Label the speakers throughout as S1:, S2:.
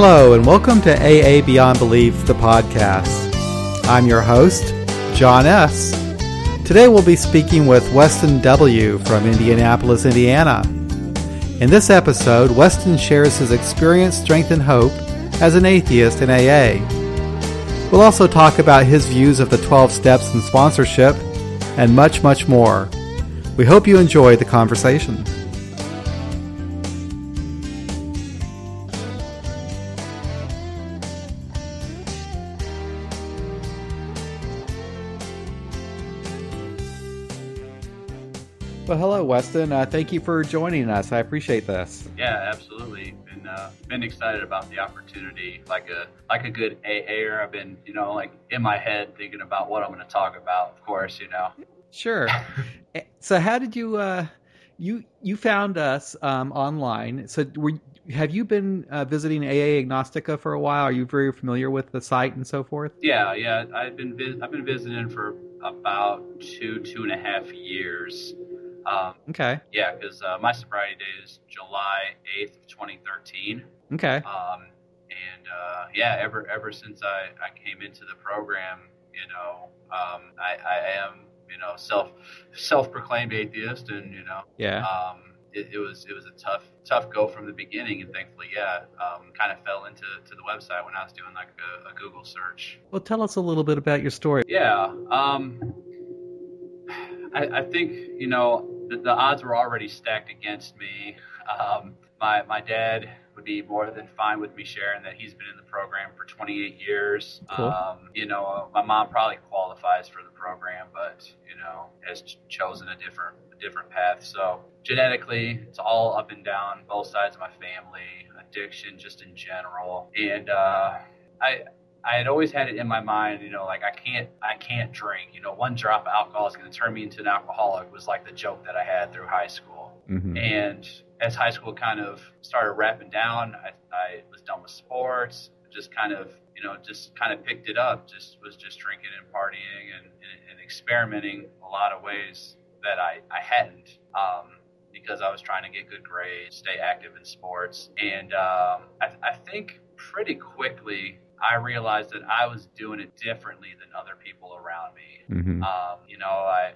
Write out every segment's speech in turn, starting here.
S1: Hello, and welcome to AA Beyond Belief, the podcast. I'm your host, John S. Today we'll be speaking with Weston W. from Indianapolis, Indiana. In this episode, Weston shares his experience, strength, and hope as an atheist in AA. We'll also talk about his views of the 12 steps in sponsorship and much, much more. We hope you enjoy the conversation. Weston. Uh, thank you for joining us. I appreciate this.
S2: Yeah, absolutely. Been uh, been excited about the opportunity. Like a like a good AAer, I've been you know like in my head thinking about what I'm going to talk about. Of course, you know.
S1: Sure. Eh, so, how did you uh, you you found us um, online? So, were, have you been uh, visiting AA Agnostica for a while? Are you very familiar with the site and so forth?
S2: Yeah, yeah. I've been I've been visiting for about two two and a half years.
S1: Um, okay.
S2: Yeah, because uh, my sobriety day is July eighth, twenty thirteen.
S1: Okay.
S2: Um, and uh, yeah, ever ever since I, I came into the program, you know, um, I, I am you know self self proclaimed atheist, and you know,
S1: yeah.
S2: Um, it, it, was it was a tough tough go from the beginning, and thankfully, yeah, um, kind of fell into to the website when I was doing like a, a, Google search.
S1: Well, tell us a little bit about your story.
S2: Yeah, um, I, I think you know the, the odds were already stacked against me. Um, my my dad would be more than fine with me sharing that he's been in the program for 28 years.
S1: Cool.
S2: Um, you know, my mom probably qualifies for the program, but you know, has ch- chosen a different a different path. So genetically, it's all up and down both sides of my family. Addiction, just in general, and uh, I I had always had it in my mind, you know, like I can't, I can't drink. You know, one drop of alcohol is going to turn me into an alcoholic. Was like the joke that I had through high school.
S1: Mm-hmm.
S2: And as high school kind of started wrapping down, I, I was done with sports. Just kind of, you know, just kind of picked it up. Just was just drinking and partying and, and, and experimenting a lot of ways that I, I hadn't. Um, because I was trying to get good grades, stay active in sports, and um, I, I think pretty quickly I realized that I was doing it differently than other people around me.
S1: Mm-hmm.
S2: Um, you know, I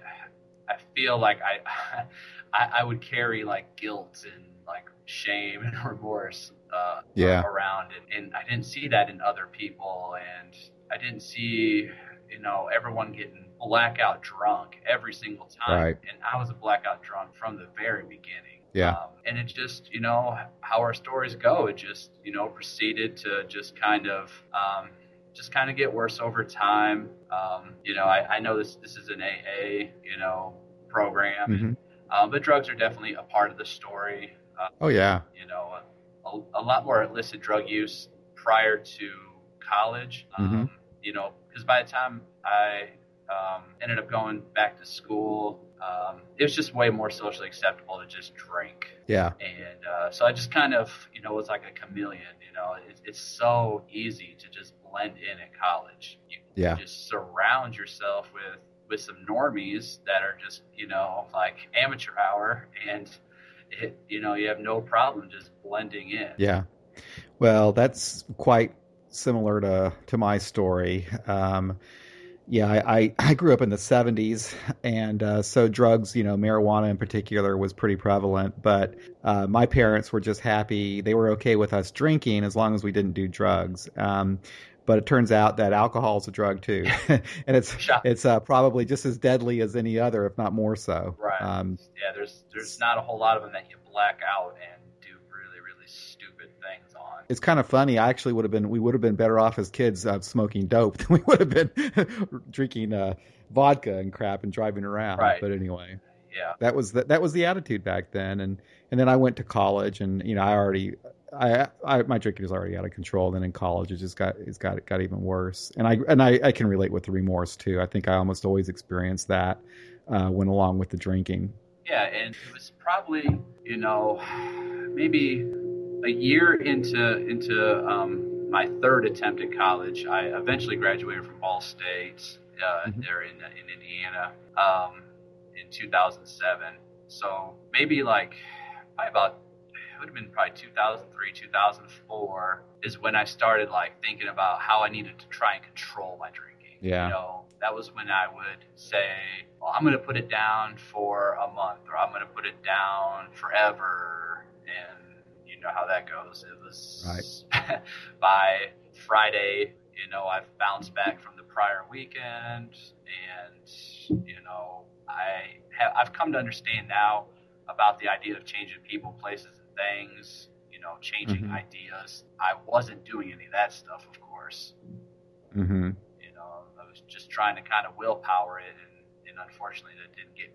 S2: I feel like I, I, I would carry like guilt and like shame and remorse uh,
S1: yeah.
S2: around, and, and I didn't see that in other people, and I didn't see you know everyone getting blackout drunk every single time,
S1: right.
S2: and I was a blackout drunk from the very beginning.
S1: Yeah.
S2: Um, and it just, you know, how our stories go, it just, you know, proceeded to just kind of, um, just kind of get worse over time. Um, you know, I, I, know this, this is an AA, you know, program,
S1: mm-hmm.
S2: and, um, but drugs are definitely a part of the story.
S1: Uh, oh yeah.
S2: You know, a, a, lot more illicit drug use prior to college.
S1: Mm-hmm.
S2: You know, because by the time I um, ended up going back to school, um, it was just way more socially acceptable to just drink.
S1: Yeah.
S2: And uh, so I just kind of, you know, was like a chameleon. You know, it, it's so easy to just blend in at college. You,
S1: yeah.
S2: you just surround yourself with with some normies that are just, you know, like amateur hour, and it, you know, you have no problem just blending in.
S1: Yeah. Well, that's quite similar to to my story. Um, yeah, I, I, I, grew up in the 70s, and uh, so drugs, you know, marijuana in particular, was pretty prevalent. But uh, my parents were just happy; they were okay with us drinking as long as we didn't do drugs. Um, but it turns out that alcohol is a drug too, and it's it's uh, probably just as deadly as any other, if not more so.
S2: Right. Um, yeah. There's there's not a whole lot of them that you black out and.
S1: It's kind of funny. I actually would have been we would have been better off as kids uh, smoking dope than we would have been drinking uh, vodka and crap and driving around.
S2: Right.
S1: But anyway.
S2: Yeah.
S1: That was the, that was the attitude back then and and then I went to college and you know I already I, I my drinking is already out of control. Then in college, it just got it's got it got even worse. And I and I, I can relate with the remorse too. I think I almost always experience that uh, when along with the drinking.
S2: Yeah, and it was probably you know maybe a year into into um, my third attempt at college, I eventually graduated from Ball State uh, mm-hmm. there in in Indiana um, in 2007. So maybe like probably about it would have been probably 2003, 2004 is when I started like thinking about how I needed to try and control my drinking.
S1: Yeah.
S2: You know, that was when I would say, well, I'm going to put it down for a month or I'm going to put it down forever. And know how that goes. It was
S1: right.
S2: by Friday, you know, I've bounced back from the prior weekend and, you know, I have, I've come to understand now about the idea of changing people, places, and things, you know, changing
S1: Mhm.
S2: ideas. I wasn't doing any of that stuff, of course.
S1: Mm-hmm.
S2: You know, I was just trying to kind of willpower it, and, and unfortunately, that didn't get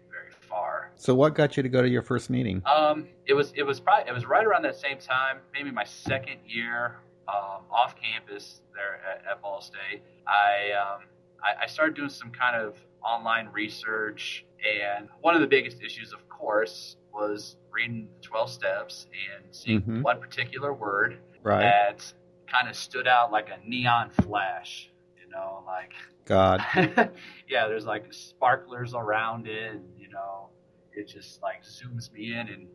S2: far.
S1: So, what got you to go to your first meeting?
S2: Um, it was it was probably it was right around that same time, maybe my second year um, off campus there at, at Ball State. I, um, I I started doing some kind of online research, and one of the biggest issues, of course, was reading the twelve steps and seeing
S1: Mhm.
S2: one particular word
S1: Right.
S2: that kind of stood out like a neon flash. You know, like
S1: God.
S2: yeah, there's like sparklers around it, and know, it just like zooms me in and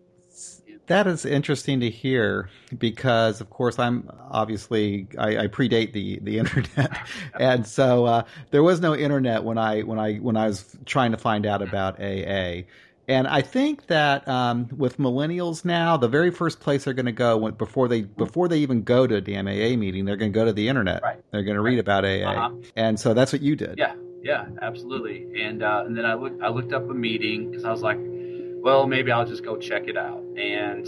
S1: That is interesting to hear because, of course, I'm obviously I, I predate the the internet, and so uh, there was no internet when I when I when I was trying to find out about AA. And I think that um, with millennials now, the very first place they're going to go when, before they before they even go to a damn AA meeting, they're going to go to the internet.
S2: Right.
S1: They're going to read about AA,
S2: Uh-huh.
S1: and so that's what you did.
S2: Yeah, yeah, absolutely. And uh, and then I looked I looked up a meeting because I was like, well, maybe I'll just go check it out. And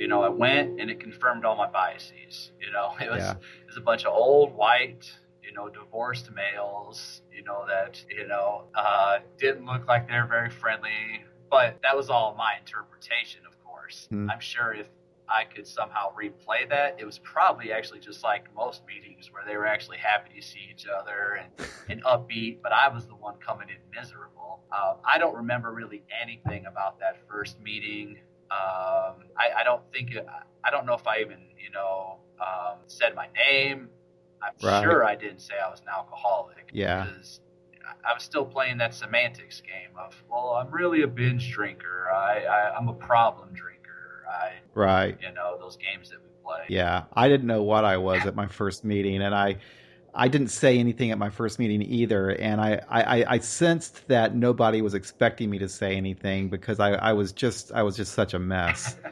S2: you know, I went and it confirmed all my biases. You know, it was
S1: Yeah.
S2: it was a bunch of old white, you know, divorced males. You know that you know uh, didn't look like they're very friendly. But that was all my interpretation, of course.
S1: Hmm.
S2: I'm sure if I could somehow replay that, it was probably actually just like most meetings where they were actually happy to see each other and, and upbeat, but I was the one coming in miserable. Um, I don't remember really anything about that first meeting. Um, I, I don't think, it, I don't know if I even, you know, um, said my name. I'm
S1: Right.
S2: sure I didn't say I was an alcoholic.
S1: Yeah.
S2: Because I was still playing that semantics game of, well, I'm really a binge drinker. I, I, I'm a problem drinker.
S1: Right.
S2: you know, those games that we play.
S1: Yeah, I didn't know what I was at my first meeting, and I, I didn't say anything at my first meeting either. And I, I, I sensed that nobody was expecting me to say anything because I, I was just, I was just such a mess.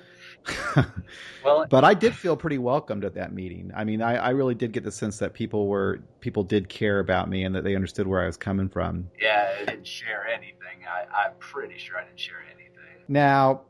S2: Well,
S1: but I did feel pretty welcomed at that meeting. I mean, I, I really did get the sense that people were, people did care about me and that they understood where I was coming from.
S2: yeah, I didn't share anything. I, I'm pretty sure I didn't share anything.
S1: Now,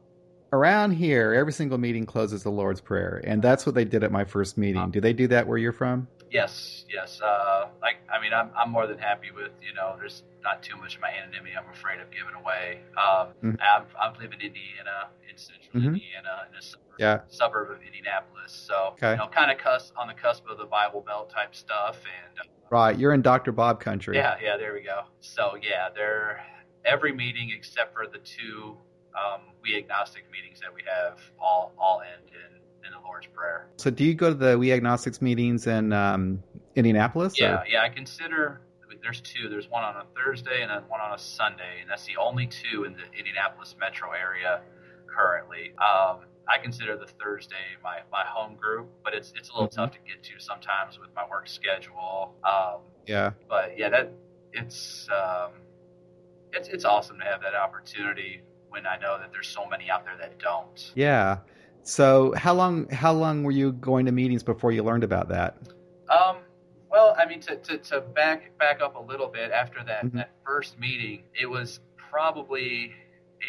S1: around here, every single meeting closes the Lord's Prayer, and that's what they did at my first meeting. Do they do that where you're from?
S2: Yes, yes. Uh, like, I mean, I'm, I'm more than happy with, you know, there's not too much of my anonymity I'm afraid of giving away. Um,
S1: Mhm.
S2: I'm, I'm living in Indiana, in central
S1: Mhm.
S2: Indiana, in a suburb,
S1: Yeah.
S2: suburb of Indianapolis. So,
S1: Okay.
S2: you know, kind of cus- on the cusp of the Bible Belt type stuff. And uh,
S1: Right, you're in Dr. Bob country.
S2: yeah, yeah, there we go. So, yeah, they're every meeting except for the two um, we agnostic meetings that we have all, all end in, in the Lord's Prayer.
S1: So, do you go to the We Agnostics meetings in um, Indianapolis?
S2: Yeah,
S1: or-
S2: yeah. I consider there's two. There's one on a Thursday and then one on a Sunday, and that's the only two in the Indianapolis metro area currently. Um, I consider the Thursday my, my home group, but it's it's a little
S1: Mhm.
S2: tough to get to sometimes with my work schedule. Um,
S1: Yeah.
S2: but yeah, that it's um, it's it's awesome to have that opportunity when I know that there's so many out there that don't.
S1: Yeah. So, how long how long were you going to meetings before you learned about that?
S2: Um, well, I mean, to, to, to back back up a little bit after that,
S1: Mhm.
S2: that first meeting, it was probably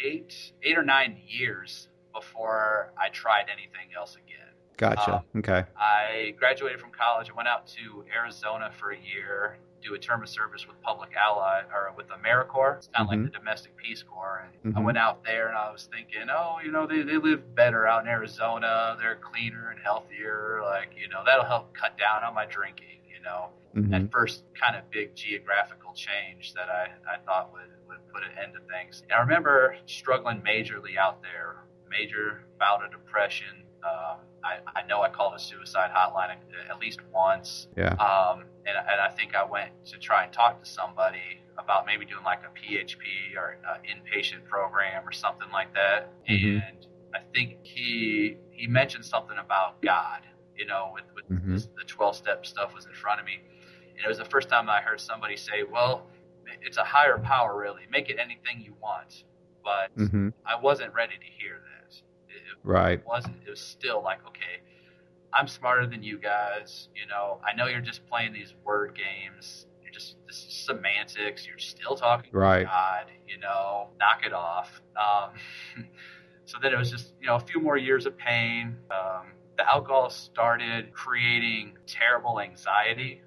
S2: eight eight or nine years before I tried anything else again.
S1: Gotcha.
S2: Um,
S1: okay.
S2: I graduated from college. I went out to Arizona for a year, do a term of service with Public Allies or with AmeriCorps. It's kind of
S1: Mhm.
S2: like the Domestic Peace Corps. And I
S1: Mhm.
S2: went out there and I was thinking, oh, you know, they, they live better out in Arizona. They're cleaner and healthier. Like, you know, that'll help cut down on my drinking, you know
S1: Mhm.
S2: that first kind of big geographical change that I, I thought would, would put an end to things. And I remember struggling majorly out there, major bout of depression. Um, I, I know I called a suicide hotline at, least once.
S1: Yeah.
S2: Um, and, and I think I went to try and talk to somebody about maybe doing like a PHP or an inpatient program or something like that.
S1: Mhm.
S2: And I think he he mentioned something about God you know, with, with
S1: Mhm.
S2: this, the 12 step stuff was in front of me. And it was the first time I heard somebody say, well, it's a higher power, really. Make it anything you want. But
S1: hmm
S2: I wasn't ready to hear that. It,
S1: Right.
S2: wasn't, it was still like, okay, I'm smarter than you guys. You know, I know you're just playing these word games. You're just, this is semantics. You're still talking
S1: Right.
S2: to God, you know, knock it off. Um, so then it was just, you know, a few more years of pain. Um, the alcohol started creating terrible anxiety.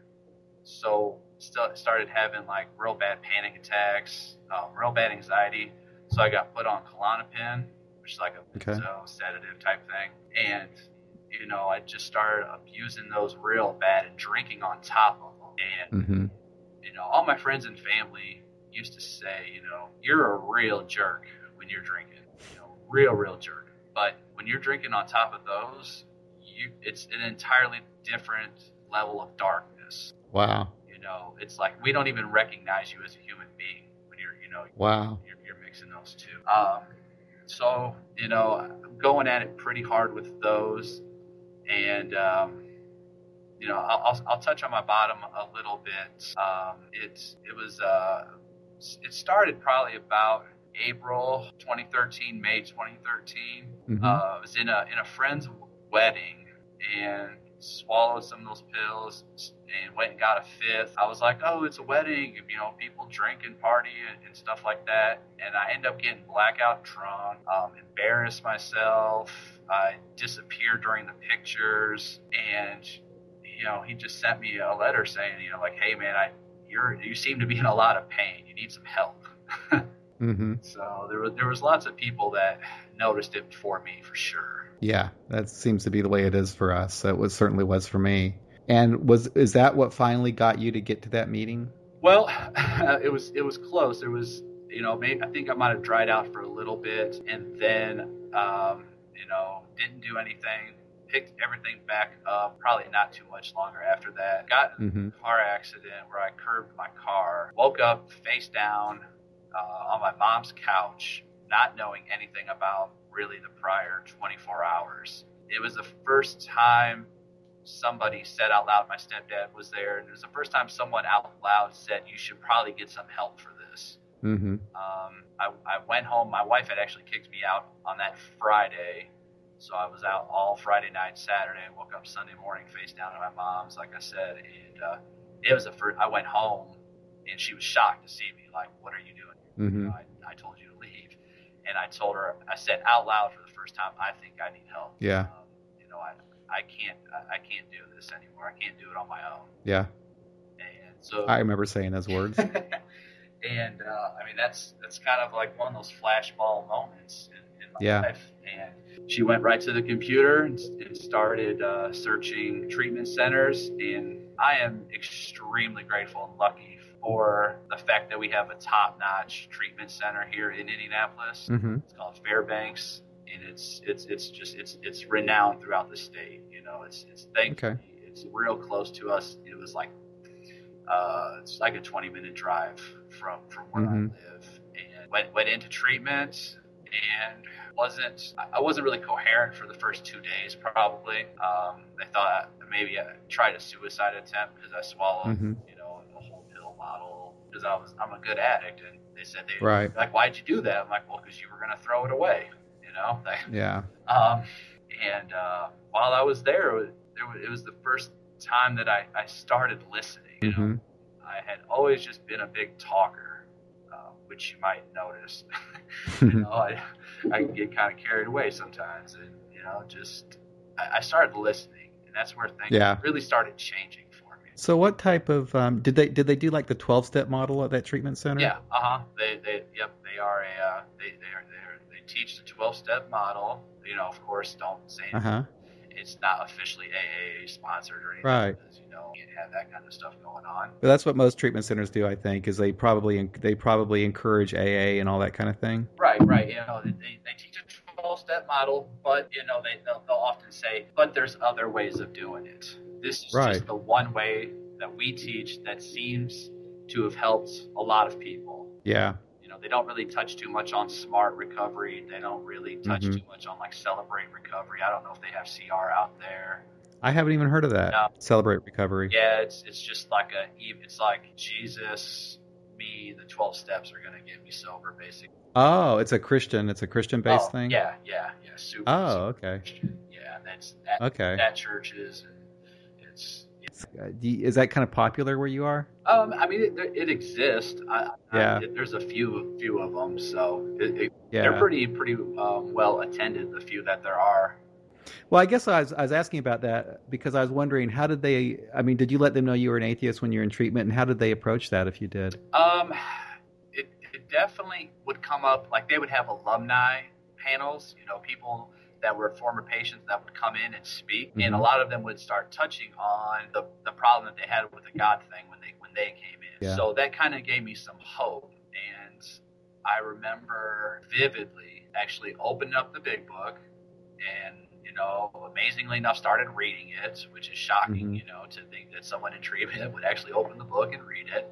S2: So st- started having like real bad panic attacks, um, real bad anxiety. So I got put on Klonopin, which is like a
S1: Okay.
S2: benzo sedative type thing. And, you know, I just started abusing those real bad and drinking on top of them. And
S1: hmm
S2: you know, all my friends and family used to say, you know, you're a real jerk when you're drinking, you know, real, real jerk. But when you're drinking on top of those, you, it's an entirely different level of darkness.
S1: Wow.
S2: You know, it's like we don't even recognize you as a human being when you're, you know,
S1: Wow.
S2: you're, you're mixing those two. Um, so, you know, I'm going at it pretty hard with those. And, um, you know, I'll, I'll, I'll touch on my bottom a little bit. Um, it's, it was, uh, it started probably about April 2013, May 2013.
S1: hmm
S2: Uh, I was in a, in a friend's wedding and swallowed some of those pills and went and got a fifth. I was like, oh, it's a wedding, you know, people drink and party and, and stuff like that. And I end up getting blackout drunk, um, embarrassed myself. I disappeared during the pictures, and you know, he just sent me a letter saying, you know, like, hey man, I you're you seem to be in a lot of pain. You need some help.
S1: hmm
S2: so there was there was lots of people that noticed it for me for sure.
S1: Yeah, that seems to be the way it is for us. It was certainly was for me. And was is that what finally got you to get to that meeting?
S2: Well, it was it was close. There was you know maybe I think I might have dried out for a little bit, and then um, you know didn't do anything. Picked everything back up. Probably not too much longer after that. Got in
S1: hmm
S2: a car accident where I curbed my car. Woke up face down uh, on my mom's couch, not knowing anything about really the prior 24 hours. It was the first time somebody said out loud, my stepdad was there, and it was the first time someone out loud said, You should probably get some help for this.
S1: hmm
S2: Um, I, I went home. My wife had actually kicked me out on that Friday. So I was out all Friday night, Saturday, and woke up Sunday morning face down at my mom's, like I said. And uh, it was the first, I went home and she was shocked to see me. Like, what are you doing? You
S1: hmm
S2: know, I, I told you to leave. And I told her, I said out loud for the first time, I think I need help.
S1: Yeah.
S2: Um, you know, I, I can't, I, I can't do this anymore. I can't do it on my own.
S1: Yeah.
S2: And so
S1: I remember saying those words.
S2: and uh, I mean that's that's kind of like one of those flashball moments in, in my
S1: Yeah.
S2: life. And she went right to the computer and, and started uh, searching treatment centers. And I am extremely grateful and lucky for the fact that we have a top-notch treatment center here in Indianapolis.
S1: hmm
S2: It's called Fairbanks, and it's it's it's just it's it's renowned throughout the state. You know, it's it's thankfully
S1: Okay.
S2: it's real close to us. It was like uh, it's like a 20 minute drive from from where
S1: Mhm.
S2: I live, and went went into treatment and wasn't I I wasn't really coherent for the first two days. Probably um, they thought maybe I tried a suicide attempt because I swallowed
S1: hmm
S2: you know a whole pill bottle because I was I'm a good addict and they said they
S1: Right.
S2: like why'd you do that I'm like well because you were gonna throw it away you know
S1: Yeah.
S2: um, and uh, while I was there it was, it was the first time that I, I started listening you know
S1: hmm
S2: I had always just been a big talker uh, which you might notice you
S1: Mm-hmm.
S2: know I I get kind of carried away sometimes and you know just I, I started listening and that's where things
S1: Yeah.
S2: really started changing
S1: So, what type of um, did they did they do like the twelve step model at that treatment center?
S2: Yeah, uh huh. They, they, yep, they are a, uh, they, they are, they are, they teach the twelve step model. You know, of course, don't say
S1: Uh huh.
S2: it's not officially AA sponsored or anything.
S1: Right.
S2: Because, you know, you can't have that kind of stuff going on.
S1: But that's what most treatment centers do, I think, is they probably they probably encourage AA and all that kind of thing.
S2: Right, right. You know, they, they, teach a step model, but you know, they they'll, they'll often say, but there's other ways of doing it. This is
S1: Right.
S2: just the one way that we teach that seems to have helped a lot of people.
S1: Yeah.
S2: you know they don't really touch too much on smart recovery they don't really touch
S1: Mhm.
S2: too much on like celebrate recovery i don't know if they have cr out there
S1: I haven't even heard of that.
S2: No.
S1: Celebrate Recovery.
S2: Yeah, it's it's just like a it's like Jesus, me, the twelve steps are gonna get me sober, basically.
S1: Oh, it's a Christian. It's a Christian based
S2: oh,
S1: thing.
S2: Yeah, yeah, yeah. Super.
S1: Oh,
S2: super
S1: okay.
S2: Christian. Yeah, that's that.
S1: Okay.
S2: That churches and it's. it's
S1: Uh, you- Is that kind of popular where you are?
S2: um, I mean, it, it exists. I,
S1: Yeah.
S2: I, there's a few, few of them, so it, it,
S1: Yeah.
S2: they're pretty, pretty um, well attended. The few that there are.
S1: Well, I guess I was, I was asking about that because I was wondering how did they? I mean, did you let them know you were an atheist when you were in treatment, and how did they approach that if you did?
S2: Um, it, it definitely would come up like they would have alumni panels. You know, people that were former patients that would come in and speak, and a lot of them would start touching on the, the problem that they had with the God thing when they when they came in.
S1: Yeah.
S2: So that kind of gave me some hope, and I remember vividly actually opening up the big book and you know amazingly enough started reading it which is shocking
S1: Mhm.
S2: you know to think that someone in treatment would actually open the book and read it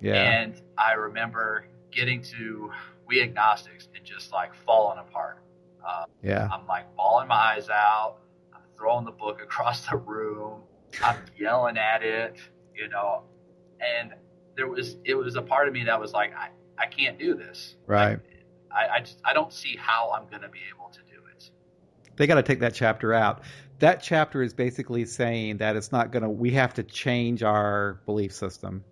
S1: Yeah.
S2: and I remember getting to We Agnostics and just like falling apart. Uh,
S1: yeah.
S2: I'm like bawling my eyes out. I'm throwing the book across the room. I'm yelling at it, you know. And there was, it was a part of me that was like, I, I can't do this.
S1: Right.
S2: I, I just, I don't see how I'm going to be able to do it.
S1: They got to take that chapter out. That chapter is basically saying that it's not going to. We have to change our belief system.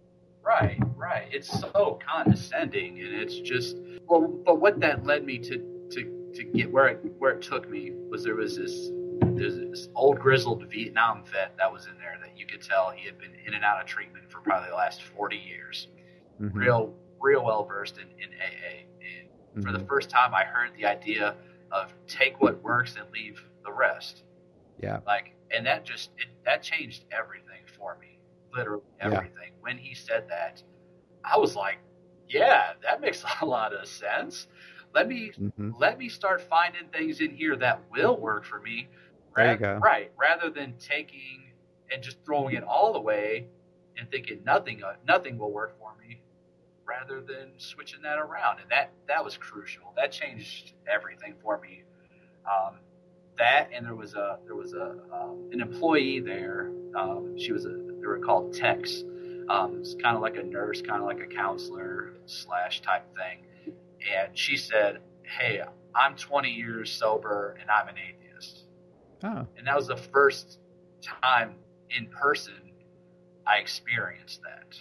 S2: Right, right. It's so condescending, and it's just well. But what that led me to to to get where it where it took me was there was this there's this old grizzled Vietnam vet that was in there that you could tell he had been in and out of treatment for probably the last forty years.
S1: Mhm.
S2: Real real well versed in, in AA. And for the
S1: Mhm.
S2: first time, I heard the idea of take what works and leave the rest
S1: Yeah.
S2: like and that just it, that changed everything for me literally
S1: Yeah.
S2: everything. When he said that i was like yeah that makes a lot of sense. Let me
S1: hmm
S2: let me start finding things in here that will work for me.
S1: There you
S2: Ra-
S1: go.
S2: right rather than taking and just throwing it all away and thinking nothing uh, nothing will work for me rather than switching that around. And that that was crucial. That changed everything for me. Um, that and there was a there was a um, an employee there. Um, she was a they were called techs um, it's kind of like a nurse kind of like a counselor slash type thing and she said hey i'm 20 years sober and i'm an atheist
S1: Oh.
S2: and that was the first time in person i experienced that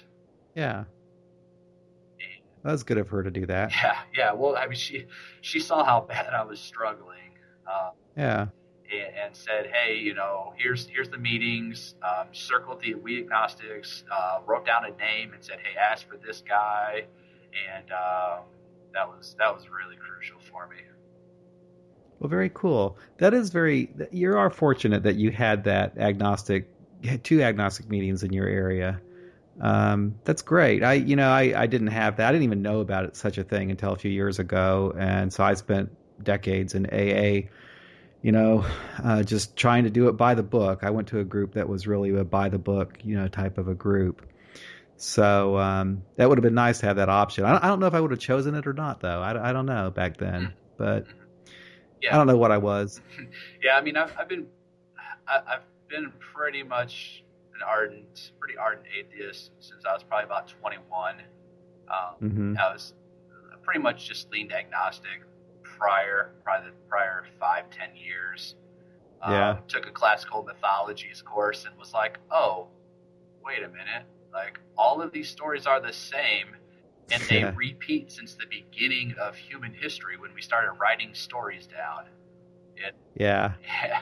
S1: Yeah.
S2: and
S1: That was good of her to do that.
S2: yeah yeah well i mean she she saw how bad i was struggling uh,
S1: Yeah.
S2: And, and said, "Hey, you know, here's here's the meetings. Um, circled the we agnostics. Uh, wrote down a name and said, "Hey, ask for this guy." And um, that was that was really crucial for me.
S1: Well, very cool. That is very. You are fortunate that you had that agnostic, two agnostic meetings in your area. Um, that's great. I, you know, I, I didn't have that. I didn't even know about it, such a thing until a few years ago, and so I spent decades in AA. You know, uh, just trying to do it by the book. I went to a group that was really a by the book, you know, type of a group. So um, that would have been nice to have that option. I, I don't know if I would have chosen it or not, though. I, I don't know back then, but
S2: Yeah.
S1: I don't know what I was.
S2: Yeah, I mean, I've, I've been I, I've been pretty much an ardent, pretty ardent atheist since I was probably about 21. Um,
S1: hmm
S2: I was pretty much just leaned agnostic prior, probably the prior five, ten years.
S1: Yeah.
S2: Um, took a classical mythologies course and was like, oh, wait a minute. Like, all of these stories are the same, and they
S1: Yeah.
S2: repeat since the beginning of human history when we started writing stories down.
S1: Yeah,
S2: Yeah.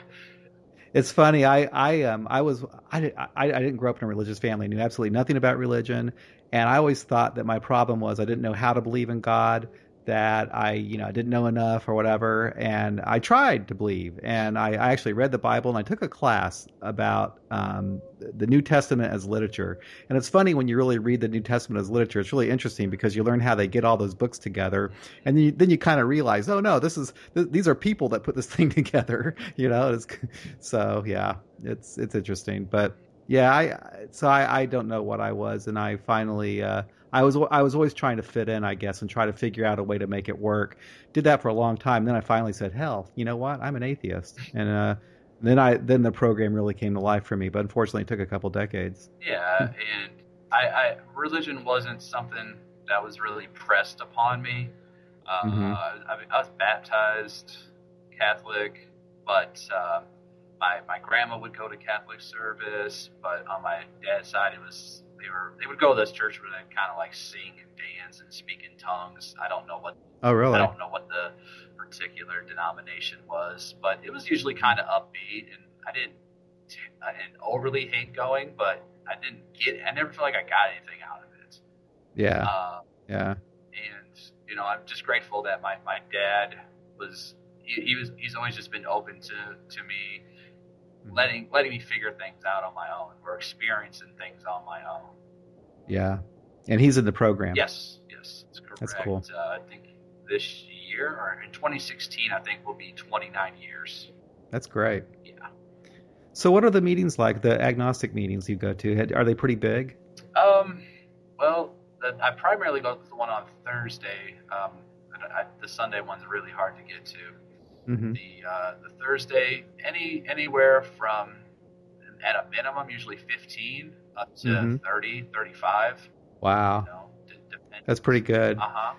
S1: it's funny. I I um I was I, I I didn't grow up in a religious family. Knew absolutely nothing about religion, and I always thought that my problem was I didn't know how to believe in God. That I you know I didn't know enough or whatever, and I tried to believe, and I, I actually read the Bible and I took a class about um, the New Testament as literature. And it's funny when you really read the New Testament as literature. It's really interesting because you learn how they get all those books together, and then you, then you kind of realize, oh no, this is th- these are people that put this thing together. You know, so yeah, it's it's interesting. But yeah, I so I, I don't know what I was, and I finally uh, I was I was always trying to fit in, I guess, and try to figure out a way to make it work. Did that for a long time. Then I finally said, hell, you know what? I'm an atheist, and uh, Then I then the program really came to life for me, but unfortunately, it took a couple decades.
S2: Yeah, and I, I religion wasn't something that was really pressed upon me. Uh,
S1: Mhm.
S2: I, I was baptized Catholic, but uh, my my grandma would go to Catholic service. But on my dad's side, it was they were they would go to this church where they kind of like sing and dance and speak in tongues. I don't know what
S1: Oh, really?
S2: I don't know what the particular denomination was, but it was usually kind of upbeat, and I didn't I didn't overly hate going, but I didn't get I never felt like I got anything out of it.
S1: Yeah,
S2: Uh,
S1: yeah,
S2: and you know, I'm just grateful that my, my dad was he, he was he's always just been open to to me letting letting me figure things out on my own or experiencing things on my own.
S1: yeah. And he's in the program.
S2: Yes, yes, that's correct.
S1: That's cool.
S2: Uh, I think this year or in 2016, I think will be 29 years.
S1: That's great.
S2: Yeah.
S1: So, what are the meetings like? The agnostic meetings you go to? Are they pretty big?
S2: Um, well, the, I primarily go to the one on Thursday. Um, I, the Sunday one's really hard to get to.
S1: Hmm
S2: The uh, the Thursday, any anywhere from at a minimum, usually 15 up to
S1: Mhm.
S2: 30, 35.
S1: Wow,
S2: You know, d-
S1: that's pretty good.
S2: Uh huh.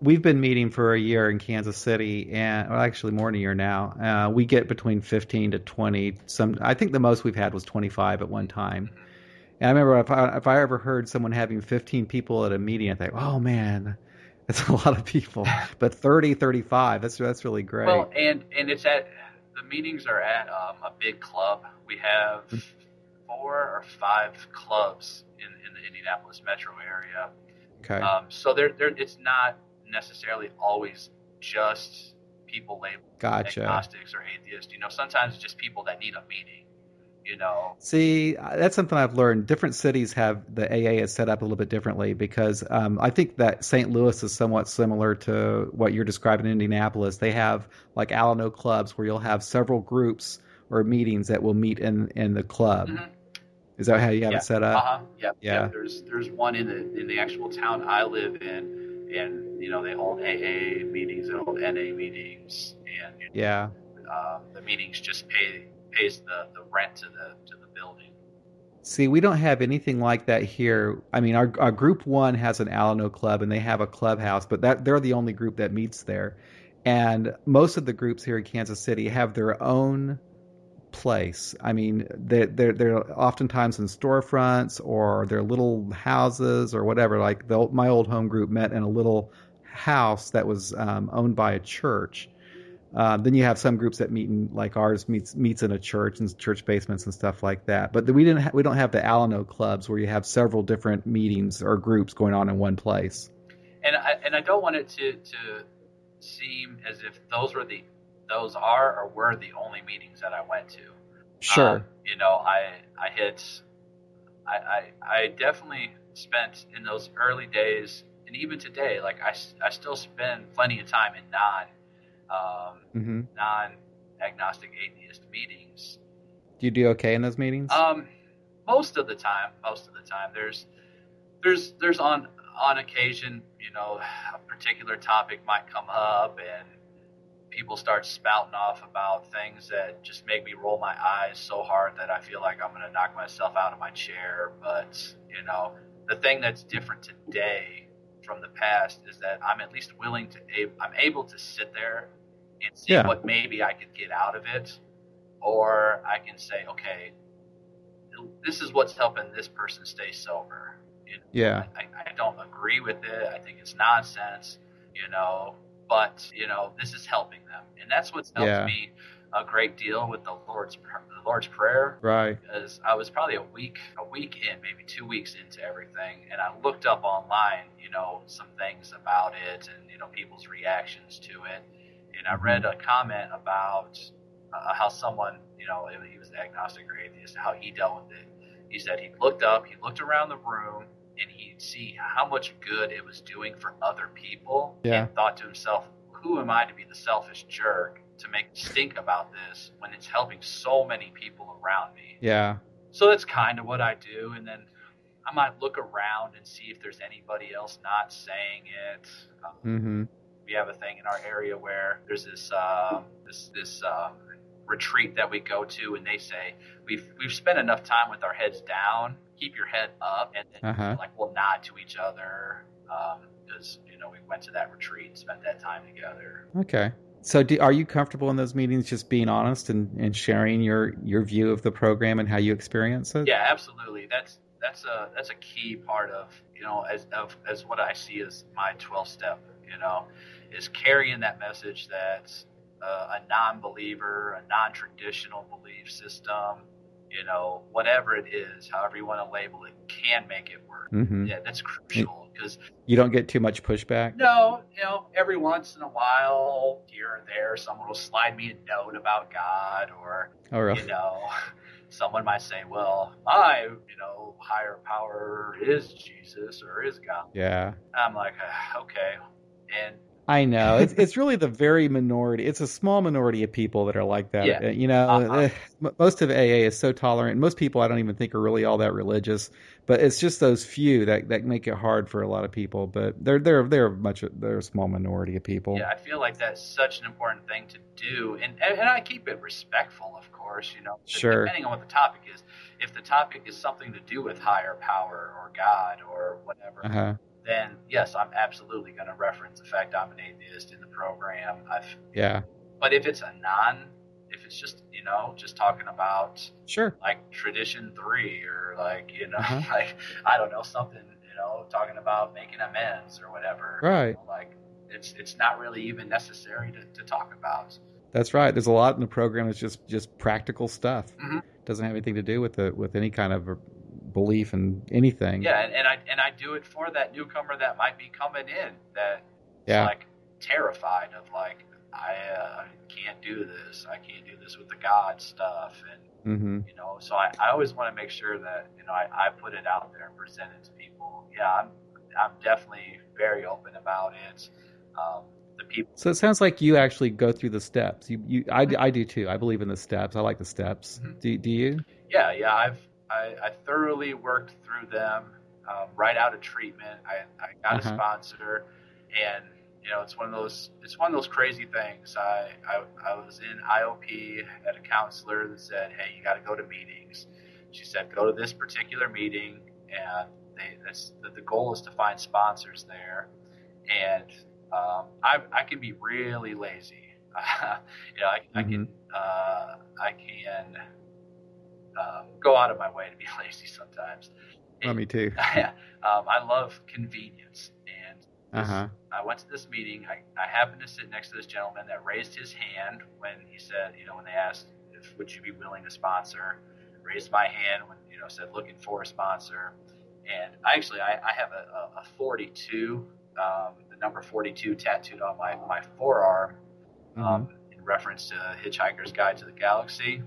S1: We've been meeting for a year in Kansas City, and well, actually more than a year now. Uh, we get between fifteen to twenty. Some, I think the most we've had was twenty-five at one time. And I remember if I if I ever heard someone having fifteen people at a meeting, I think, oh man, that's a lot of people. But 30, 35, that's that's really great.
S2: Well, and and it's at the meetings are at um, a big club. We have
S1: Hmm.
S2: four or five clubs in, in the Indianapolis metro area.
S1: okay,
S2: Um, so there, there, it's not necessarily always just people labeled
S1: gotcha.
S2: agnostics or atheists. You know, sometimes it's just people that need a meeting. You know,
S1: See, uh, that's something I've learned. Different cities have the AA is set up a little bit differently because um, I think that St. Louis is somewhat similar to what you're describing in Indianapolis. They have like Alano clubs where you'll have several groups or meetings that will meet in in the club.
S2: Mhm.
S1: Is that how you have
S2: Yeah.
S1: it set up?
S2: huh, yeah,
S1: Yeah.
S2: There's there's one in the in the actual town I live in, and you know they hold AA meetings, they hold NA meetings, and you
S1: Yeah.
S2: um, the meetings just pay pays the, the rent to the to the building.
S1: See, we don't have anything like that here. I mean, our, our group one has an Alano club and they have a clubhouse, but that they're the only group that meets there. And most of the groups here in Kansas City have their own place. I mean, they're, they're, they're oftentimes in storefronts or they're little houses or whatever. Like the, my old home group met in a little house that was um, owned by a church. Uh, then you have some groups that meet in like ours meets meets in a church and church basements and stuff like that. But we didn't ha- we don't have the Alano clubs where you have several different meetings or groups going on in one place.
S2: And I and I don't want it to to seem as if those were the those are or were the only meetings that I went to.
S1: Sure.
S2: Um, you know, I I hit I, I I definitely spent in those early days and even today, like I I still spend plenty of time in non um,
S1: hmm
S2: non agnostic atheist meetings.
S1: Do you do okay in those meetings?
S2: Um, most of the time, most of the time, there's there's there's on on occasion, you know, a particular topic might come up and people start spouting off about things that just make me roll my eyes so hard that I feel like I'm going to knock myself out of my chair. But you know, the thing that's different today from the past is that I'm at least willing to I'm able to sit there and see
S1: Yeah.
S2: what maybe I could get out of it, or I can say, okay, this is what's helping this person stay sober. You know,
S1: yeah.
S2: I, I don't agree with it. I think it's nonsense, you know, but, you know, this is helping them. And that's what's helped
S1: Yeah.
S2: me a great deal with the Lord's, the Lord's Prayer
S1: Right.
S2: because I was probably a week, a week in, maybe two weeks into everything, and I looked up online, you know, some things about it and you know people's reactions to it, and I read a comment about uh, how someone, you know, he was agnostic or atheist, how he dealt with it. He said he looked up, he looked around the room, and he'd see how much good it was doing for other people,
S1: Yeah.
S2: and thought to himself, "Who am I to be the selfish jerk?" To make stink about this when it's helping so many people around me.
S1: Yeah.
S2: So that's kind of what I do, and then I might look around and see if there's anybody else not saying it. Um,
S1: hmm
S2: we have a thing in our area where there's this um, this this um, retreat that we go to, and they say we've we've spent enough time with our heads down. Keep your head up, and then
S1: Uh-huh.
S2: like we'll nod to each other because you know we went to that retreat and spent that time together.
S1: Okay. So, do, are you comfortable in those meetings, just being honest and, and sharing your, your view of the program and how you experience it?
S2: Yeah, absolutely. That's that's a that's a key part of you know as of as what I see as my twelve step. You know, is carrying that message that uh, a non-believer, a non-traditional belief system, you know, whatever it is, however you want to label it, can make it work.
S1: Mm-hmm.
S2: Yeah, that's crucial because
S1: You don't get too much pushback.
S2: no, you know, every once in a while, here and there, someone will slide me a note about God or
S1: Oh, really?
S2: you know, someone might say, well, my, you know, higher power is Jesus or is God.
S1: Yeah.
S2: I'm like, "Ah, okay. And
S1: I know it's it's really the very minority. It's a small minority of people that are like that.
S2: Yeah.
S1: Uh, You know,
S2: Uh-huh.
S1: eh, most of AA is so tolerant. Most people I don't even think are really all that religious. But it's just those few that, that make it hard for a lot of people. But they're they're they're much they're a small minority of people.
S2: yeah, I feel like that's such an important thing to do. And, and, I keep it respectful, of course, you know,
S1: Sure.
S2: depending on what the topic is. If the topic is something to do with higher power or God or whatever,
S1: Uh huh.
S2: Then yes, I'm absolutely going to reference the fact I'm an atheist in the program. I've,
S1: Yeah.
S2: but if it's a non, if it's just, you know, just talking about
S1: Sure.
S2: like tradition three or like you know
S1: Uh-huh.
S2: like i don't know something you know talking about making amends or whatever
S1: Right.
S2: You know, like it's it's not really even necessary to, to talk about
S1: That's right. There's a lot in the program that's just just practical stuff.
S2: Mhm.
S1: Doesn't have anything to do with the with any kind of belief in anything.
S2: yeah and, and i and i do it for that newcomer that might be coming in that
S1: Yeah.
S2: like terrified of like i uh, can't do this i can't do this with the god stuff and
S1: Mm-hmm.
S2: you know so i, I always want to make sure that you know I, I put it out there and present it to people yeah i'm i'm definitely very open about it um, the people
S1: So it sounds like you actually go through the steps. You, you, I, I do too. I believe in the steps. I like the steps.
S2: Mhm.
S1: Do, do you?
S2: yeah yeah i've i, I thoroughly worked through them um, right out of treatment. I, I got
S1: Uh-huh.
S2: a sponsor and you know it's one of those it's one of those crazy things. I i, I was in iop at a counselor that said hey you got to go to meetings. She said go to this particular meeting and they, that's the, the goal is to find sponsors there. And um, I, I can be really lazy. You know i, I can uh, i can um, go out of my way to be lazy sometimes
S1: Well, me too.
S2: um, I love convenience. And
S1: Uh huh.
S2: I went to this meeting. I, I happened to sit next to this gentleman that raised his hand when he said, you know, when they asked if would you be willing to sponsor, raised my hand when you know said looking for a sponsor. And I actually I, I have a, a, a 42, um, the number 42 tattooed on my my forearm, um, in reference to Hitchhiker's Guide to the Galaxy.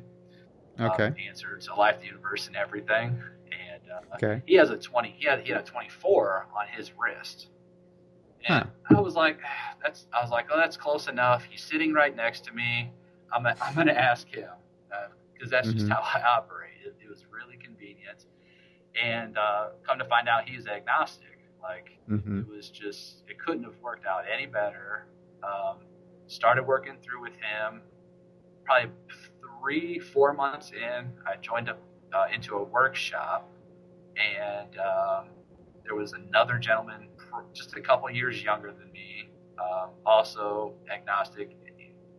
S1: Okay.
S2: Um, answer to life, the universe, and everything. And uh,
S1: Okay.
S2: he has a 20 he had he had a 24 on his wrist and i was like that's i was like oh that's close enough he's sitting right next to me i'm gonna, I'm gonna ask him because that's just
S1: Mhm.
S2: how i operate it, it was really convenient and uh, come to find out he's agnostic like
S1: Mm-hmm.
S2: it was just it couldn't have worked out any better um, started working through with him probably three four months in i joined up uh, into a workshop and um, there was another gentleman just a couple years younger than me um, also agnostic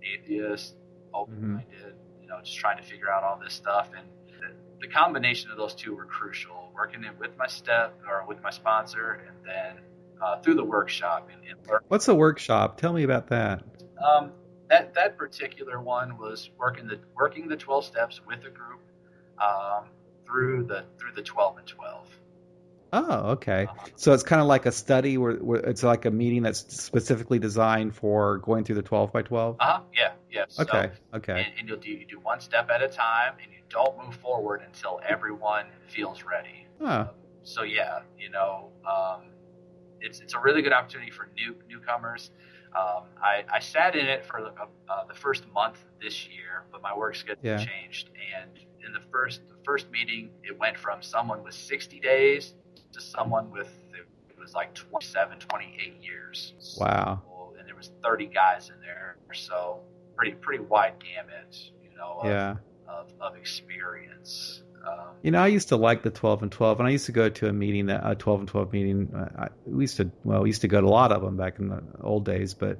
S2: atheist open-minded you know just trying to figure out all this stuff and the, the combination of those two were crucial working it with my step or with my sponsor and then uh, through the workshop and, and.
S1: What's a workshop? Tell me about that.
S2: Um, that that particular one was working the working the twelve steps with a group um, through the through the twelve and twelve.
S1: Oh, okay.
S2: Uh,
S1: So it's kind of like a study where, where it's like a meeting that's specifically designed for going through the 12 by 12.
S2: uh-huh, yeah, yeah. So,
S1: Okay. Okay.
S2: And, and you'll do you do one step at a time, and you don't move forward until everyone feels ready.
S1: Oh,
S2: So yeah, you know, um, it's it's a really good opportunity for new newcomers. Um, I, I sat in it for uh, uh, the first month this year, but my work schedule
S1: Yeah.
S2: changed, and in the first the first meeting, it went from someone with 60 days to someone with it was like 27, 28 years.
S1: Wow.
S2: So, and there was 30 guys in there, so pretty pretty wide gamut, you know, of,
S1: Yeah.
S2: of, of experience.
S1: You know, I used to like the 12 and 12, and I used to go to a meeting, that a 12 and 12 meeting. Uh, I, we used to, well, we used to go to a lot of them back in the old days, but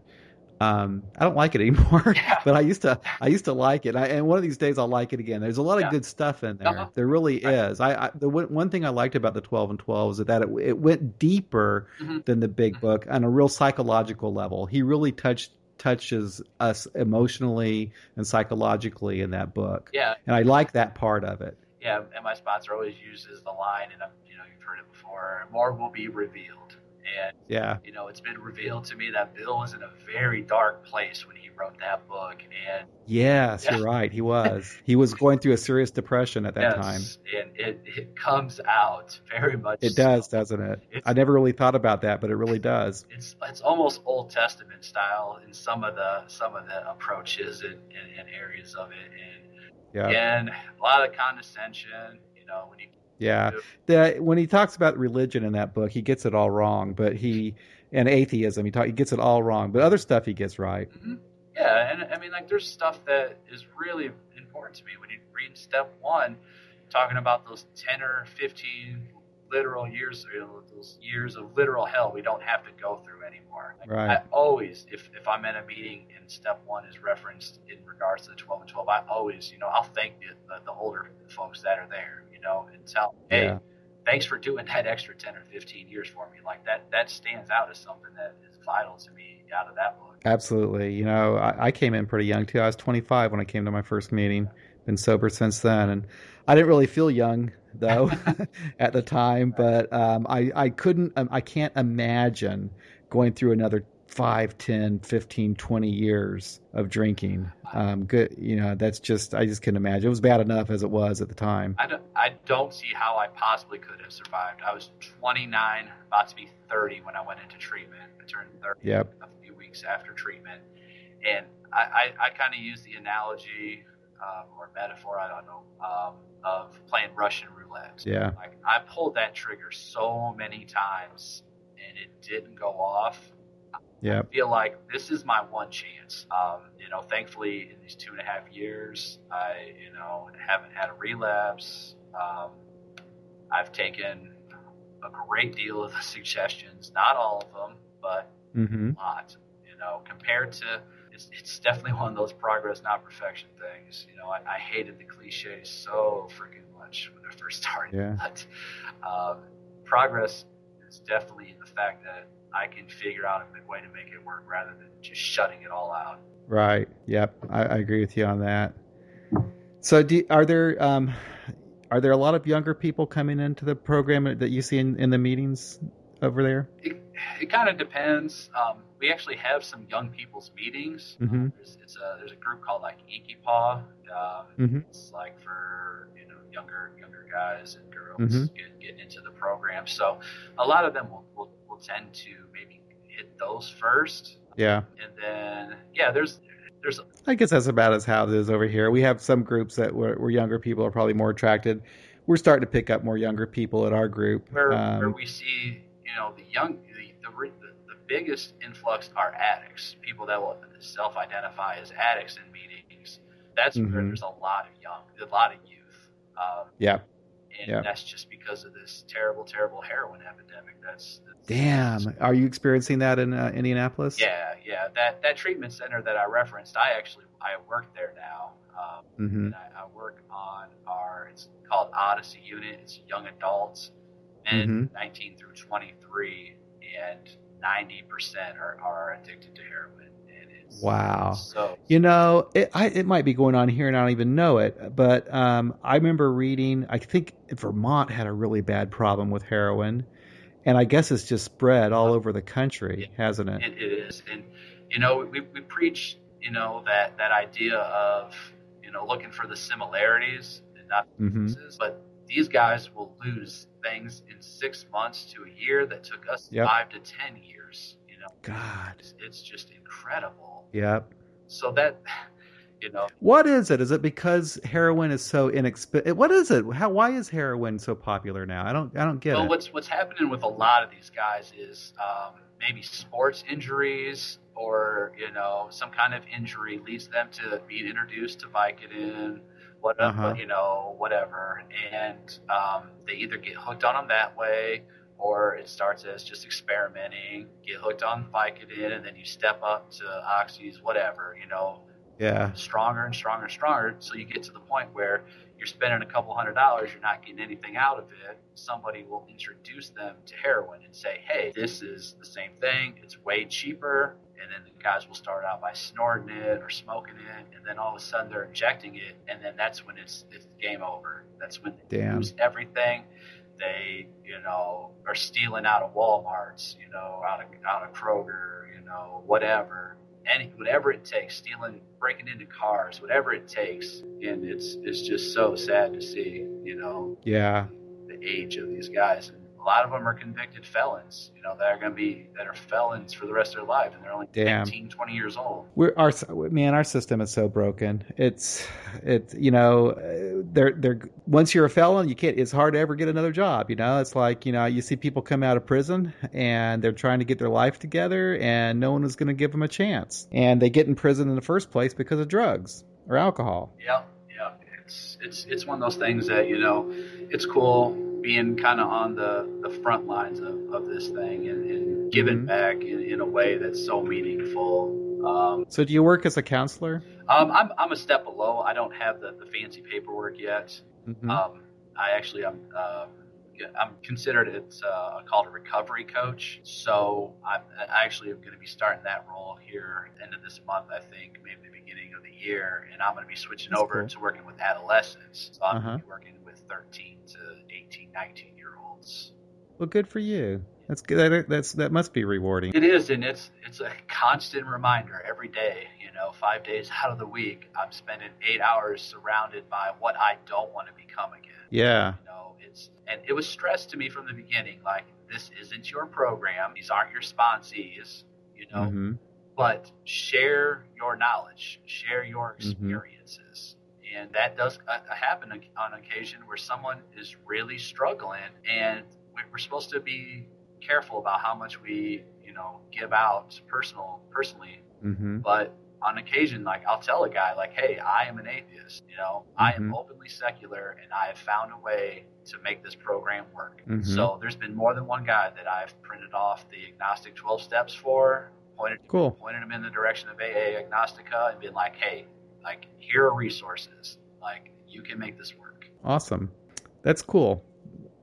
S1: um, I don't like it anymore.
S2: Yeah.
S1: but I used to, I used to like it. I, and one of these days I'll like it again. There's a lot of good stuff in there.
S2: Uh-huh.
S1: There really
S2: Right.
S1: is. I, I the one thing I liked about the 12 and 12 is that it, it went deeper
S2: Mhm.
S1: than the big book on a real psychological level. He really touched touches us emotionally and psychologically in that book.
S2: yeah,
S1: And I like that part of it.
S2: Yeah, and my sponsor always uses the line, and I'm, you know, you've heard it before. More will be revealed, and
S1: Yeah.
S2: you know, it's been revealed to me that Bill was in a very dark place when he wrote that book, and
S1: Yes,
S2: Yeah.
S1: you're right. He was. He was going through a serious depression at that time.
S2: yes, and it, it comes out very much.
S1: It
S2: so.
S1: does, doesn't it?
S2: It's-
S1: I never really thought about that, but it really does.
S2: It's it's almost Old Testament style in some of the some of the approaches and, and, and areas of it, and
S1: Yeah.
S2: and a lot of condescension. You know, when you
S1: Yeah. The, when he talks about religion in that book, he gets it all wrong, but he and atheism, he talk, he gets it all wrong, but other stuff he gets right.
S2: Mhm. Yeah, and I mean, like, there's stuff that is really important to me when you read step one, talking about those 10 or 15 literal years, you know, those years of literal hell we don't have to go through anymore. Like,
S1: Right.
S2: I always, if, if I'm in a meeting and step one is referenced in regards to the 12 and 12, I always, you know, I'll thank the, the, the older folks that are there, you know, and tell, them, hey,
S1: Yeah.
S2: thanks for doing that extra 10 or 15 years for me. Like, that, that stands out as something that is vital to me out of that book.
S1: Absolutely. You know, I, I came in pretty young too. I was 25 when I came to my first meeting. Been sober since then, and I didn't really feel young though at the time. But um, I I couldn't um, I can't imagine going through another 5, 10, 15, 20 years of drinking. Um, good, you know, that's just I just couldn't imagine. It was bad enough as it was at the time.
S2: I don't, I don't see how I possibly could have survived. I was 29, about to be 30 when I went into treatment. I turned 30
S1: Yep.
S2: a few weeks after treatment. And I, I, I kind of use the analogy um, or metaphor, I don't know, um, of playing Russian roulette.
S1: Yeah.
S2: Like, I pulled that trigger so many times and it didn't go off.
S1: Yep.
S2: feel like this is my one chance. Um, you know, thankfully, in these two and a half years, I, you know, haven't had a relapse. Um, I've taken a great deal of the suggestions, not all of them, but
S1: hmm
S2: a lot. You know, compared to, it's, it's definitely one of those progress, not perfection things. You know, I, I hated the cliches so freaking much when I first started.
S1: Yeah.
S2: But um, progress is definitely the fact that I can figure out a way to make it work rather than just shutting it all out.
S1: Right. Yep. I, I agree with you on that. So, do, are there um, are there a lot of younger people coming into the program that you see in, in the meetings over there?
S2: It, it kind of depends. Um, we actually have some young people's meetings.
S1: Mhm.
S2: There's, it's a, there's a group called like ICYPAA. Um,
S1: Mhm.
S2: It's like for you know younger younger guys and girls
S1: Mhm.
S2: get, getting into the program. So a lot of them will, will, will tend to maybe hit those first,
S1: Yeah.
S2: and then yeah, there's there's
S1: I guess that's about as how it is over here. We have some groups that where, where younger people are probably more attracted. We're starting to pick up more younger people at our group.
S2: where
S1: Um,
S2: where we see you know the young the the, the the biggest influx are addicts, people that will self-identify as addicts in meetings. That's where
S1: Mhm.
S2: there's a lot of young, a lot of youth, um,
S1: yeah.
S2: and
S1: Yeah.
S2: that's just because of this terrible, terrible heroin epidemic. That's, that's
S1: Damn. Are you experiencing that in uh, Indianapolis?
S2: Yeah, yeah. That that treatment center that I referenced, I actually I work there now. Um,
S1: hmm
S2: and I, I work on our it's called Odyssey Unit. It's young adults, men
S1: Mhm.
S2: 19 through 23, and 90 percent are, are addicted to heroin. And it's
S1: Wow.
S2: So
S1: You know, it, I, it might be going on here and I don't even know it, but um, I remember reading, I think Vermont had a really bad problem with heroin, and I guess it's just spread all over the country, it, hasn't it?
S2: it, it is, and you know we, we preach you know that that idea of you know looking for the similarities and not
S1: hmm
S2: differences, but these guys will lose things in six months to a year that took us
S1: Yep.
S2: five to ten years. You know,
S1: God.
S2: it's, it's just incredible.
S1: Yep.
S2: So that you know,
S1: What is it? Is it because heroin is so inexpensive? What is it? How? Why is heroin so popular now? I don't. I don't get it.
S2: well,
S1: it.
S2: what's what's happening with a lot of these guys is um, maybe sports injuries or you know some kind of injury leads them to being introduced to Vicodin, what uh-huh. you know whatever, and um, they either get hooked on them that way or it starts as just experimenting, get hooked on Vicodin, and then you step up to oxys, whatever, you know,
S1: yeah,
S2: stronger and stronger and stronger. So you get to the point where you're spending a couple hundred dollars, you're not getting anything out of it. Somebody will introduce them to heroin and say, hey, this is the same thing. It's way cheaper. And then the guys will start out by snorting it or smoking it, and then all of a sudden they're injecting it, and then that's when it's it's game over. That's when they
S1: Damn.
S2: lose everything they, you know, are stealing out of Walmart's, you know, out of out of Kroger, you know, whatever, any whatever it takes, stealing, breaking into cars, whatever it takes, and it's it's just so sad to see, you know,
S1: yeah,
S2: the age of these guys. A lot of them are convicted felons, you know, that are going to be that are felons for the rest of their life, and they're only
S1: Damn.
S2: 19, 20 years old.
S1: We're our man, our system is so broken. It's it's you know, uh, they're they're once you're a felon, you can't. It's hard to ever get another job. You know, it's like you know, you see people come out of prison and they're trying to get their life together, and no one is going to give them a chance, and they get in prison in the first place because of drugs or alcohol.
S2: Yeah. yep. It's it's it's one of those things that you know, it's cool being kind of on the, the front lines of, of this thing and, and giving mm-hmm. back in, in, a way that's so meaningful. Um,
S1: so, do you work as a counselor?
S2: Um, I'm, I'm a step below. I don't have the, the fancy paperwork yet. Mm-hmm. Um, I actually I'm uh, I'm considered it's uh, called a recovery coach. So I'm, I actually am going to be starting that role here at the end of this month. I think maybe the beginning of the year, and I'm going to be switching That's over cool. to working with adolescents. So I'm uh-huh. going to be working with 13 to 18, 19 year olds.
S1: Well, good for you. That's good. That's that must be rewarding.
S2: It is, and it's it's a constant reminder every day. You know, five days out of the week, I'm spending eight hours surrounded by what I don't want to become again.
S1: Yeah.
S2: You know, it's and it was stressed to me from the beginning. Like this isn't your program. These aren't your sponsees. You know, mm-hmm. but share your knowledge, share your mm-hmm. experiences. Mm-hmm and that does uh, happen on occasion where someone is really struggling, and we're supposed to be careful about how much we, you know, give out personal, personally. Mm-hmm. But on occasion, like I'll tell a guy, like, "Hey, I am an atheist. You know, mm-hmm. I am mm-hmm. openly secular, and I have found a way to make this program work." Mm-hmm. So there's been more than one guy that I've printed off the agnostic 12 steps for, pointed,
S1: cool.
S2: pointed him in the direction of AA Agnostica, and been like, "Hey, like, here are resources. Like, you can make this work.
S1: Awesome. That's cool.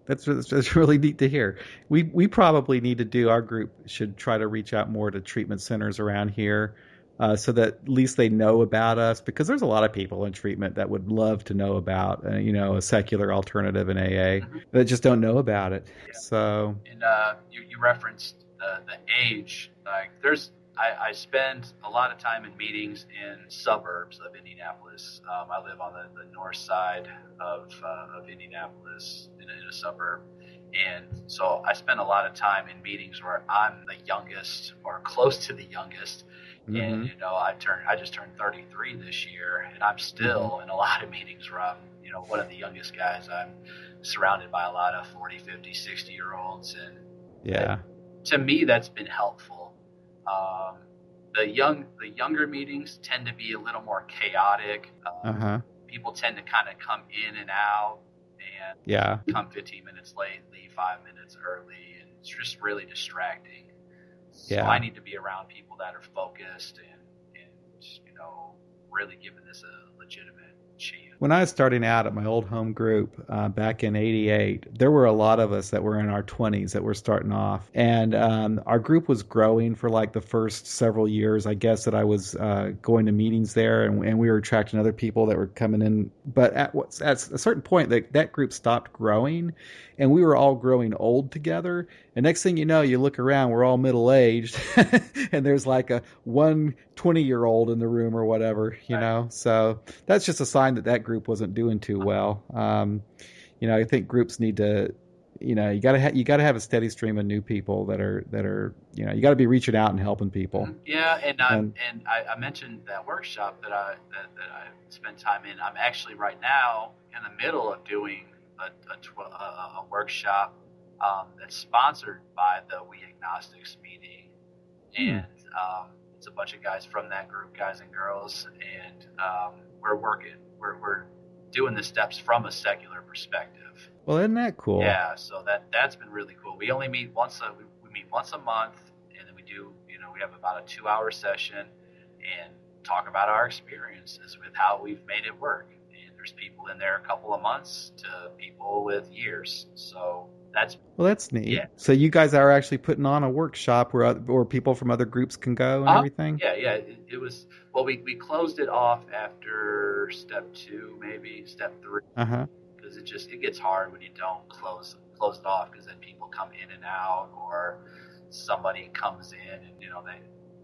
S1: That's, that's really neat to hear. We we probably need to do our group should try to reach out more to treatment centers around here, uh, so that at least they know about us because there's a lot of people in treatment that would love to know about uh, you know a secular alternative in AA mm-hmm. that just don't know about it. Yeah. So
S2: and uh, you you referenced the the age like there's I, I, spend a lot of time in meetings in suburbs of Indianapolis. Um, I live on the, the north side of, uh, of Indianapolis in a, in a, suburb. And so I spend a lot of time in meetings where I'm the youngest or close to the youngest. Mm-hmm. And, you know, I turned, I just turned 33 this year and I'm still mm-hmm. in a lot of meetings where I'm, you know, one of the youngest guys. I'm surrounded by a lot of 40, 50, 60 year olds. And
S1: yeah,
S2: to me, that's been helpful um, the young, the younger meetings tend to be a little more chaotic. Um, uh-huh. People tend to kind of come in and out, and
S1: yeah,
S2: come 15 minutes late, leave five minutes early, and it's just really distracting. So
S1: yeah.
S2: I need to be around people that are focused and, and you know, really giving this a legitimate
S1: when I was starting out at my old home group uh, back in '88, there were a lot of us that were in our 20s that were starting off, and um, our group was growing for like the first several years. I guess that I was uh, going to meetings there, and, and, we were attracting other people that were coming in. But at, at a certain point, that that group stopped growing, and we were all growing old together. And next thing you know, you look around, we're all middle aged, and there's like a one 20 year old in the room or whatever, you right. know. So that's just a sign that that group wasn't doing too well. Um, you know, I think groups need to, you know, you gotta ha- you gotta have a steady stream of new people that are that are, you know, you got to be reaching out and helping people. Mm-hmm.
S2: Yeah, and um, and, and I, I, mentioned that workshop that I that, that I spent time in. I'm actually right now in the middle of doing a, a, tw- a, a workshop um, that's sponsored by the We Agnostics meeting, hmm. and um, it's a bunch of guys from that group, guys and girls, and um, we're working. We're we're doing the steps from a secular perspective.
S1: Well, isn't that cool?
S2: Yeah, so that that's been really cool. We only meet once a we, we meet once a month, and then we do you know we have about a two hour session and talk about our experiences with how we've made it work. There's people in there a couple of months to people with years. So that's
S1: well, that's neat.
S2: Yeah.
S1: So you guys are actually putting on a workshop where where people from other groups can go and
S2: Uh,
S1: everything.
S2: Yeah, yeah. It, it was well. We, we closed it off after step two, maybe step three, because it just it gets hard when you don't close close it off, because then people come in and out, or somebody comes in and you know they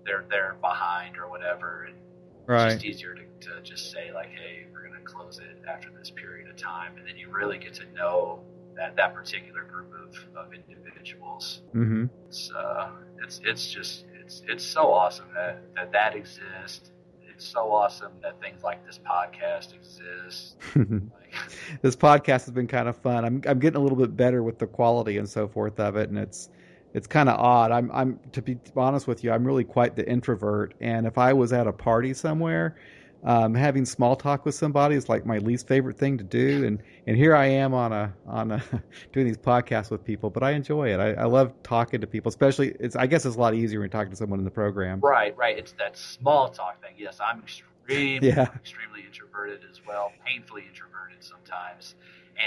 S2: they're they're behind or whatever, and it's
S1: Right.
S2: just easier to, to just say like, hey, we're gonna close it after this period of time, and then you really get to know that that particular group of, of individuals
S1: Mm-hmm.
S2: it's uh, it's it's just it's it's so awesome that that that exists. It's so awesome that things like this podcast exist. Like,
S1: this podcast has been kind of fun. I'm I'm getting a little bit better with the quality and so forth of it, and it's it's kind of odd. I'm I'm to be honest with you, I'm really quite the introvert, and if I was at a party somewhere, um, having small talk with somebody is like my least favorite thing to do, and and here I am on a on a doing these podcasts with people, but I enjoy it. I, I love talking to people, especially it's I guess it's a lot easier when you're talking to someone in the program.
S2: right, right. It's that small talk thing. Yes, I'm extremely
S1: Yeah.
S2: extremely introverted as well, painfully introverted sometimes,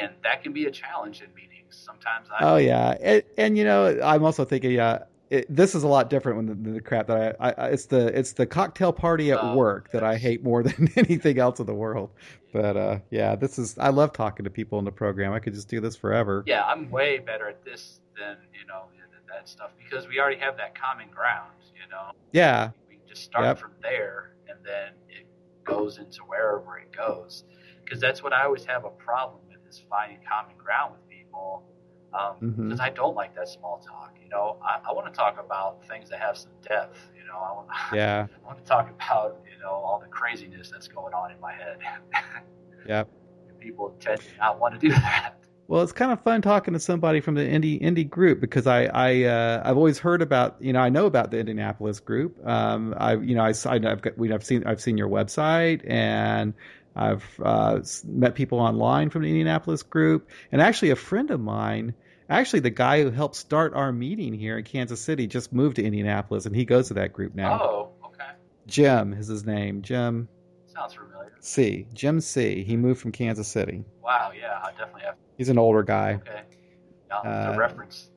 S2: and that can be a challenge in meetings. Sometimes I
S1: Oh yeah, and, and you know, I'm also thinking, yeah, it, this is a lot different than the, the crap that I, I. It's the it's the cocktail party at
S2: Oh,
S1: work that I hate more than anything else in the world. But uh, yeah, this is I love talking to people in the program. I could just do this forever.
S2: yeah, I'm way better at this than you know that stuff because we already have that common ground. You know.
S1: Yeah,
S2: we just start
S1: Yep.
S2: from there and then it goes into wherever it goes because that's what i always have a problem is finding common ground with people because
S1: Mhm.
S2: i don't like that small talk you know i, I want to talk about things that have some depth you know i want,
S1: yeah,
S2: I want to talk about you know all the craziness that's going on in my head
S1: yeah.
S2: people tend to not want to do that
S1: Well, it's kind of fun talking to somebody from the Indy Indy group because I I uh, I've always heard about you know I know about the Indianapolis group. Um, I you know I I- I've got we I've seen I've seen your website and I've uh, met people online from the Indianapolis group and actually a friend of mine. Actually, the guy who helped start our meeting here in Kansas City just moved to Indianapolis, and he goes to that group now.
S2: oh okay
S1: Jim is his name. Jim
S2: sounds familiar
S1: C. Jim C. He moved from Kansas City.
S2: wow yeah i definitely have
S1: He's an older guy.
S2: okay have
S1: Uh,
S2: reference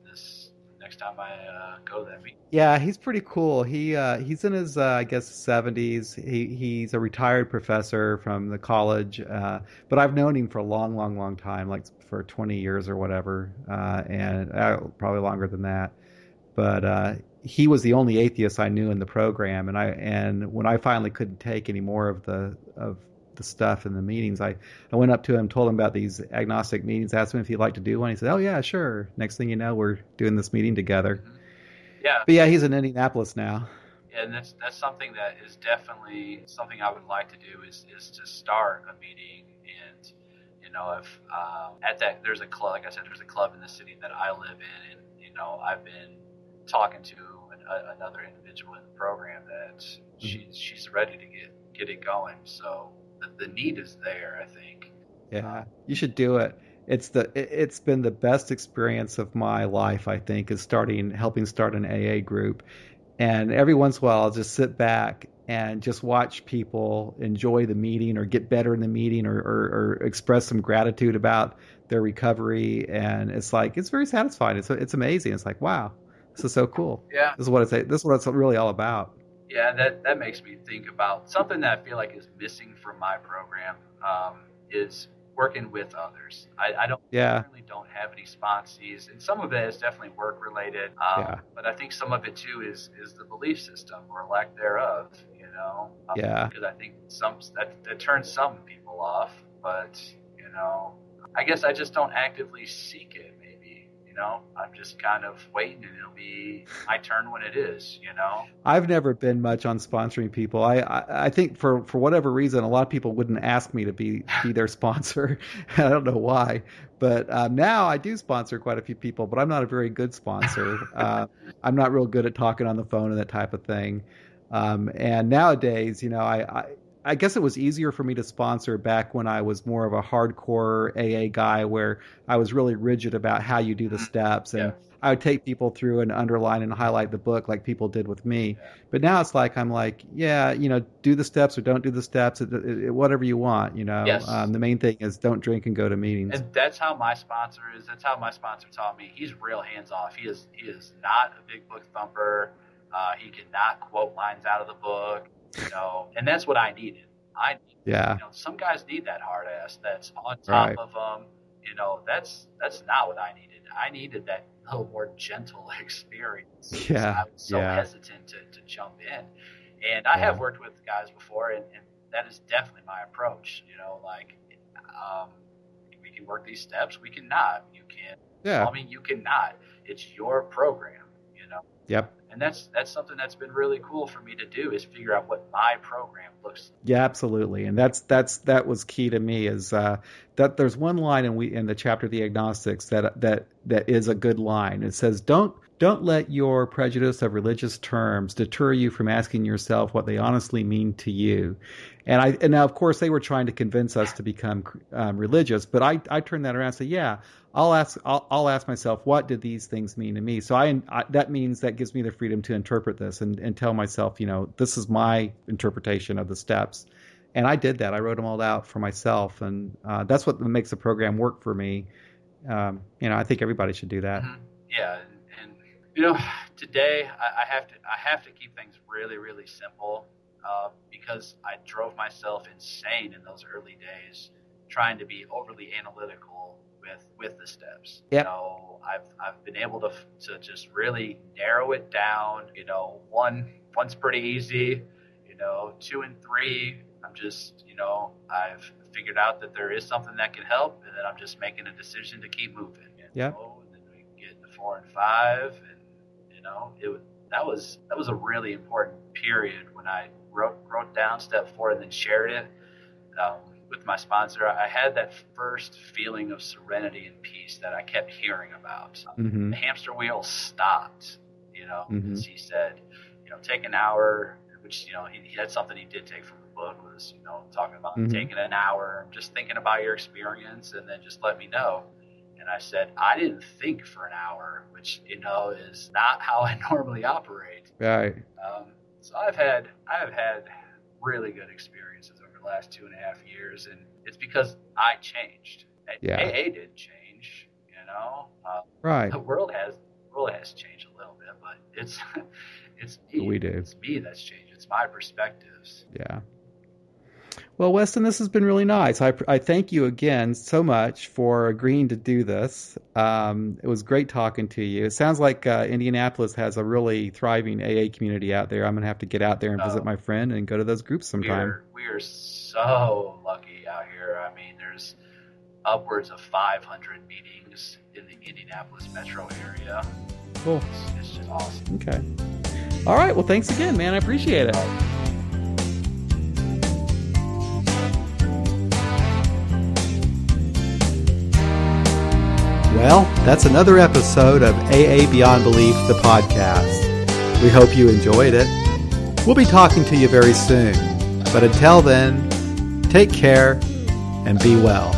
S2: uh, go that
S1: Yeah, he's pretty cool. He uh, he's in his uh, I guess seventies. He he's a retired professor from the college, uh, but I've known him for a long, long, long time, like for twenty years or whatever, uh, and uh, probably longer than that. But he was the only atheist I knew in the program, and I and when I finally couldn't take any more of the of the stuff and the meetings, I, I went up to him, told him about these agnostic meetings, asked him if he'd like to do one. He said, "Oh yeah, sure." Next thing you know, we're doing this meeting together.
S2: yeah
S1: But yeah, he's in Indianapolis now.
S2: and that's that's something that is definitely something I would like to do is is to start a meeting and you know if um, at that there's a club like I said there's a club in the city that I live in and you know I've been talking to an, a, another individual in the program that she's she's ready to get get it going so the, the need is there I think
S1: Yeah, uh-huh. you should do it. It's the it- it's been the best experience of my life. I think is starting helping start an AA group, and every once in a while I'll just sit back and just watch people enjoy the meeting or get better in the meeting or, or, or express some gratitude about their recovery, and it's like it's very satisfying. It's it's amazing. It's like wow, this is so cool.
S2: yeah
S1: This is what it's this is what it's really all about.
S2: Yeah, that that makes me think about something that I feel like is missing from my program um, is working with others. I, I don't
S1: Yeah.
S2: really don't have any sponsees, and some of it is definitely work related. Um,
S1: Yeah.
S2: But I think some of it too is is the belief system or lack thereof. You know. Um,
S1: Yeah.
S2: Because I think some that that turns some people off, but you know, I guess I just don't actively seek it. Maybe know, I'm just kind of waiting, and it'll be my turn when it is. You know.
S1: I've never been much on sponsoring people. I, I I think for for whatever reason, a lot of people wouldn't ask me to be be their sponsor. I don't know why, but um, now I do sponsor quite a few people. But I'm not a very good sponsor. uh, I'm not real good at talking on the phone and that type of thing. Um, and nowadays, you know, I, I I guess it was easier for me to sponsor back when I was more of a hardcore AA guy, where I was really rigid about how you do the steps, and
S2: Yeah.
S1: I would take people through and underline and highlight the book like people did with me.
S2: Yeah.
S1: But now it's like I'm like, yeah, you know, do the steps or don't do the steps, it, it, it- whatever you want. You know,
S2: Yes.
S1: um, the main thing is don't drink and go to meetings.
S2: And that's how my sponsor is. That's how my sponsor taught me. He's real hands off. He is he is not a big book thumper. Uh, he cannot quote lines out of the book. You know, and that's what I needed. I
S1: yeah,
S2: you know some guys need that hard ass that's on top
S1: Right.
S2: of them. You know, that's that's not what I needed. I needed that little more gentle experience.
S1: Yeah,
S2: I was so
S1: yeah.
S2: hesitant to, to jump in. And I
S1: Yeah.
S2: have worked with guys before, and, and that is definitely my approach. You know, like um, we can work these steps, we cannot. You can.
S1: yeah,
S2: I mean, you cannot. It's your program. You know,
S1: yep.
S2: And that's that's something that's been really cool for me to do is figure out what my program looks. like.
S1: Yeah, absolutely, and that's that's that was key to me. Is uh, that there's one line in we in the chapter the agnostics that that that is a good line. It says, "Don't don't let your prejudice of religious terms deter you from asking yourself what they honestly mean to you." And I and now of course they were trying to convince us to become um, religious, but I I turned that around and said, "Yeah, I'll ask I'll, I'll ask myself what did these things mean to me." So I, I that means that gives me the freedom to interpret this and and tell myself, you know, this is my interpretation of the steps and I did that. I wrote them all out for myself, and uh, that's what makes the program work for me. Um, you know, I think everybody should do that.
S2: Mhm. Yeah, and, and you know, today I, I have to I have to keep things really really simple uh, because I drove myself insane in those early days trying to be overly analytical with with the steps.
S1: Yep.
S2: You know, I've I've been able to to just really narrow it down. You know, one one's pretty easy. You know, two and three, I'm just you know I've figured out that there is something that can help, and then I'm just making a decision to keep moving. You know, and then we get into four and five, and you know, it that was that was a really important period when I wrote wrote down step four and then shared it um, with my sponsor. I had that first feeling of serenity and peace that I kept hearing about.
S1: hmm
S2: The hamster wheel stopped, you know,
S1: Mhm.
S2: because he said, you know, take an hour, which you know he, he had something he did take from the book was you know talking about
S1: Mhm.
S2: taking an hour, just thinking about your experience, and then just let me know. And I said, I didn't think for an hour, which you know is not how I normally operate.
S1: Right.
S2: Um, so I've had I've had really good experiences over the last two and a half years, and it's because I changed.
S1: Yeah.
S2: AA did change, you know. Uh,
S1: Right.
S2: the world has the world has changed a little bit, but it's it's me.
S1: We do.
S2: It's me that's changed. It's my perspectives.
S1: Yeah. Well, Weston, this has been really nice. I, I thank you again so much for agreeing to do this. Um, it was great talking to you. It sounds like uh, Indianapolis has a really thriving AA community out there. I'm going to have to get out there and visit
S2: Oh.
S1: my friend and go to those groups
S2: We
S1: sometime.
S2: are we are so lucky out here. I mean, there's upwards of 500 meetings in the Indianapolis metro area.
S1: Cool.
S2: It's, it's just awesome.
S1: Okay. All right. Well, thanks again, man. I appreciate it. Well, that's another episode of AA Beyond Belief, the podcast. We hope you enjoyed it. We'll be talking to you very soon. But until then, take care and be well.